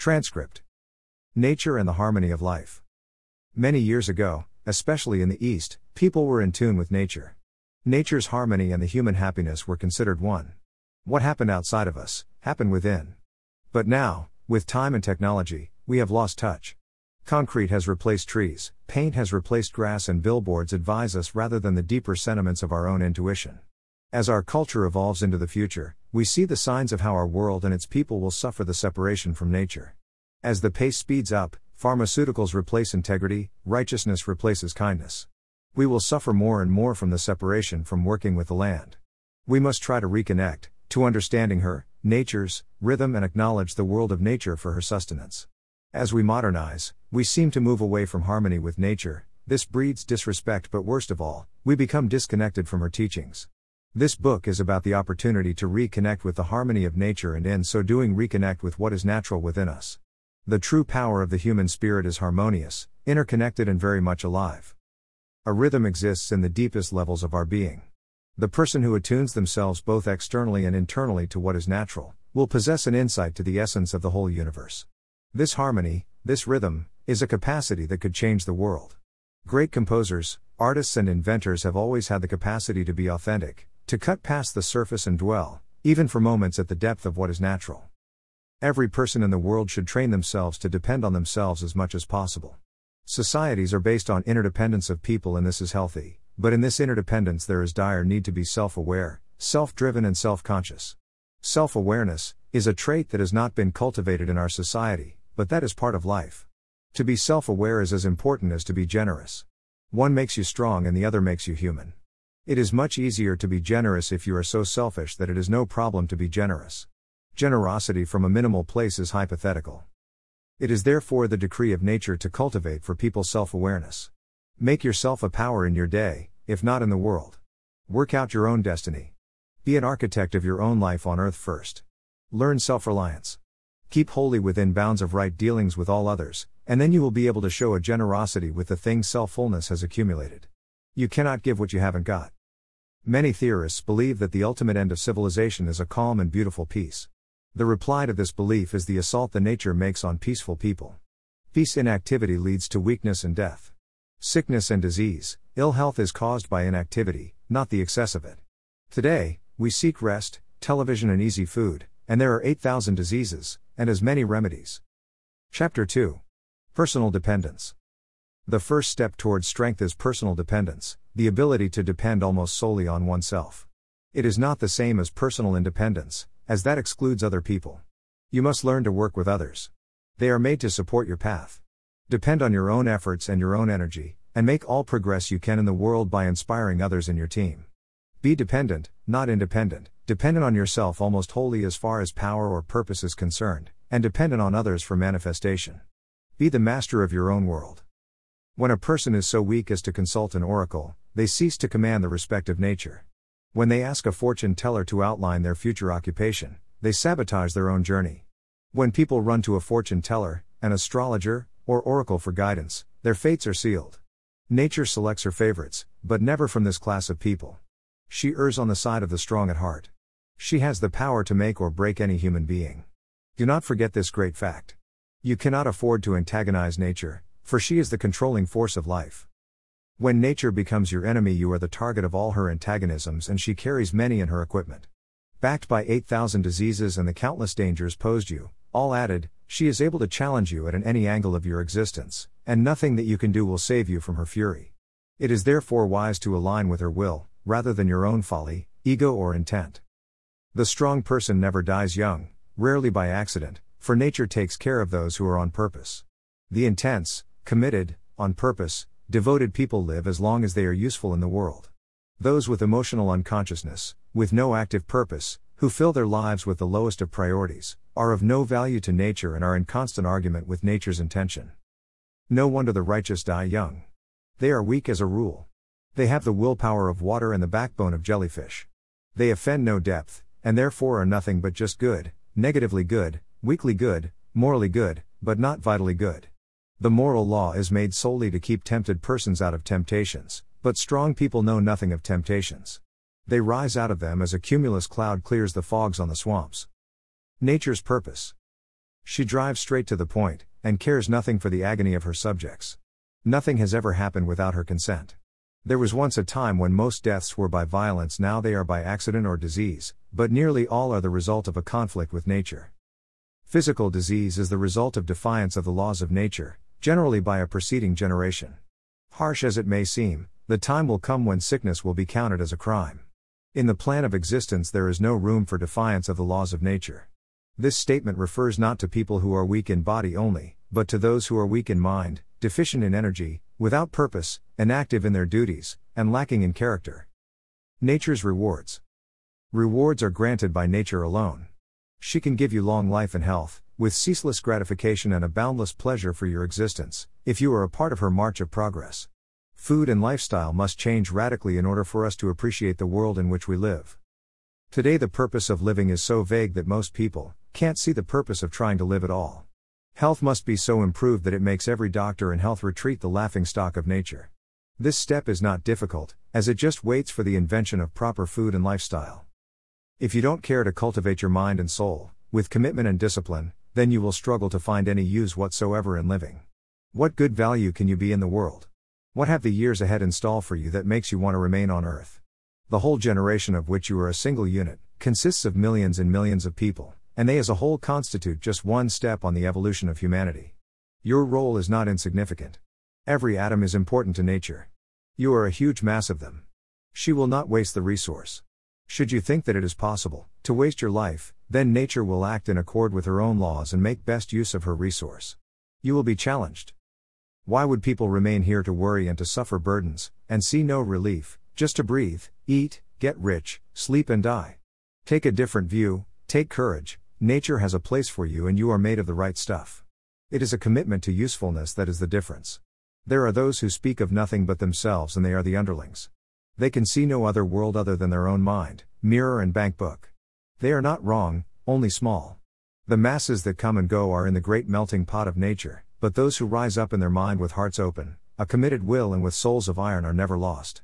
Transcript Nature and the Harmony of Life. Many years ago, especially in the East, people were in tune with nature. Nature's harmony and the human happiness were considered one. What happened outside of us, happened within. But now, with time and technology, we have lost touch. Concrete has replaced trees, paint has replaced grass, and billboards advise us rather than the deeper sentiments of our own intuition. As our culture evolves into the future, we see the signs of how our world and its people will suffer the separation from nature. As the pace speeds up, pharmaceuticals replace integrity, righteousness replaces kindness. We will suffer more and more from the separation from working with the land. We must try to reconnect, to understanding her, nature's, rhythm and acknowledge the world of nature for her sustenance. As we modernize, we seem to move away from harmony with nature, this breeds disrespect, but worst of all, we become disconnected from her teachings. This book is about the opportunity to reconnect with the harmony of nature and in so doing reconnect with what is natural within us. The true power of the human spirit is harmonious, interconnected, and very much alive. A rhythm exists in the deepest levels of our being. The person who attunes themselves both externally and internally to what is natural will possess an insight to the essence of the whole universe. This harmony, this rhythm, is a capacity that could change the world. Great composers, artists, and inventors have always had the capacity to be authentic, to cut past the surface and dwell, even for moments at the depth of what is natural. Every person in the world should train themselves to depend on themselves as much as possible. Societies are based on interdependence of people, and this is healthy, but in this interdependence, there is dire need to be self aware, self driven, and self conscious. Self awareness is a trait that has not been cultivated in our society, but that is part of life. To be self aware is as important as to be generous. One makes you strong, and the other makes you human. It is much easier to be generous if you are so selfish that it is no problem to be generous. Generosity from a minimal place is hypothetical. It is therefore the decree of nature to cultivate for people self awareness. Make yourself a power in your day, if not in the world. Work out your own destiny. Be an architect of your own life on earth first. Learn self reliance. Keep wholly within bounds of right dealings with all others, and then you will be able to show a generosity with the things self fullness has accumulated. You cannot give what you haven't got. Many theorists believe that the ultimate end of civilization is a calm and beautiful peace. The reply to this belief is the assault the nature makes on peaceful people. Peace inactivity leads to weakness and death. Sickness and disease, ill health is caused by inactivity, not the excess of it. Today, we seek rest, television, and easy food, and there are 8,000 diseases, and as many remedies. Chapter 2 Personal Dependence. The first step towards strength is personal dependence, the ability to depend almost solely on oneself. It is not the same as personal independence, as that excludes other people. You must learn to work with others. They are made to support your path. Depend on your own efforts and your own energy, and make all progress you can in the world by inspiring others in your team. Be dependent, not independent, dependent on yourself almost wholly as far as power or purpose is concerned, and dependent on others for manifestation. Be the master of your own world. When a person is so weak as to consult an oracle, they cease to command the respect of nature. When they ask a fortune teller to outline their future occupation, they sabotage their own journey. When people run to a fortune teller, an astrologer, or oracle for guidance, their fates are sealed. Nature selects her favorites, but never from this class of people. She errs on the side of the strong at heart. She has the power to make or break any human being. Do not forget this great fact. You cannot afford to antagonize nature, for she is the controlling force of life. When nature becomes your enemy, you are the target of all her antagonisms, and she carries many in her equipment. Backed by 8,000 diseases and the countless dangers posed you, all added, she is able to challenge you at an any angle of your existence, and nothing that you can do will save you from her fury. It is therefore wise to align with her will, rather than your own folly, ego, or intent. The strong person never dies young, rarely by accident, for nature takes care of those who are on purpose. The intense, committed, on purpose, devoted people live as long as they are useful in the world. Those with emotional unconsciousness, with no active purpose, who fill their lives with the lowest of priorities, are of no value to nature and are in constant argument with nature's intention. No wonder the righteous die young. They are weak as a rule. They have the willpower of water and the backbone of jellyfish. They offend no depth, and therefore are nothing but just good, negatively good, weakly good, morally good, but not vitally good. The moral law is made solely to keep tempted persons out of temptations, but strong people know nothing of temptations. They rise out of them as a cumulus cloud clears the fogs on the swamps. Nature's purpose. She drives straight to the point, and cares nothing for the agony of her subjects. Nothing has ever happened without her consent. There was once a time when most deaths were by violence, now they are by accident or disease, but nearly all are the result of a conflict with nature. Physical disease is the result of defiance of the laws of nature, generally by a preceding generation. Harsh as it may seem, the time will come when sickness will be counted as a crime. In the plan of existence, there is no room for defiance of the laws of nature. This statement refers not to people who are weak in body only, but to those who are weak in mind, deficient in energy, without purpose, inactive in their duties, and lacking in character. Nature's rewards. Rewards are granted by nature alone. She can give you long life and health, with ceaseless gratification and a boundless pleasure for your existence, if you are a part of her march of progress. Food and lifestyle must change radically in order for us to appreciate the world in which we live. Today, the purpose of living is so vague that most people can't see the purpose of trying to live at all. Health must be so improved that it makes every doctor and health retreat the laughing stock of nature. This step is not difficult, as it just waits for the invention of proper food and lifestyle. If you don't care to cultivate your mind and soul, with commitment and discipline, then you will struggle to find any use whatsoever in living. What good value can you be in the world? What have the years ahead in store for you that makes you want to remain on Earth? The whole generation of which you are a single unit consists of millions and millions of people and they as a whole constitute just one step on the evolution of humanity. Your role is not insignificant. Every atom is important to nature. You are a huge mass of them. She will not waste the resource. Should you think that it is possible to waste your life, then nature will act in accord with her own laws and make best use of her resource. You will be challenged. Why would people remain here to worry and to suffer burdens, and see no relief, just to breathe, eat, get rich, sleep, and die? Take a different view, take courage, Nature has a place for you and you are made of the right stuff. It is a commitment to usefulness that is the difference. There are those who speak of nothing but themselves and they are the underlings. They can see no other world other than their own mind, mirror, and bank book. They are not wrong, only small. The masses that come and go are in the great melting pot of nature, but those who rise up in their mind with hearts open, a committed will, and with souls of iron are never lost.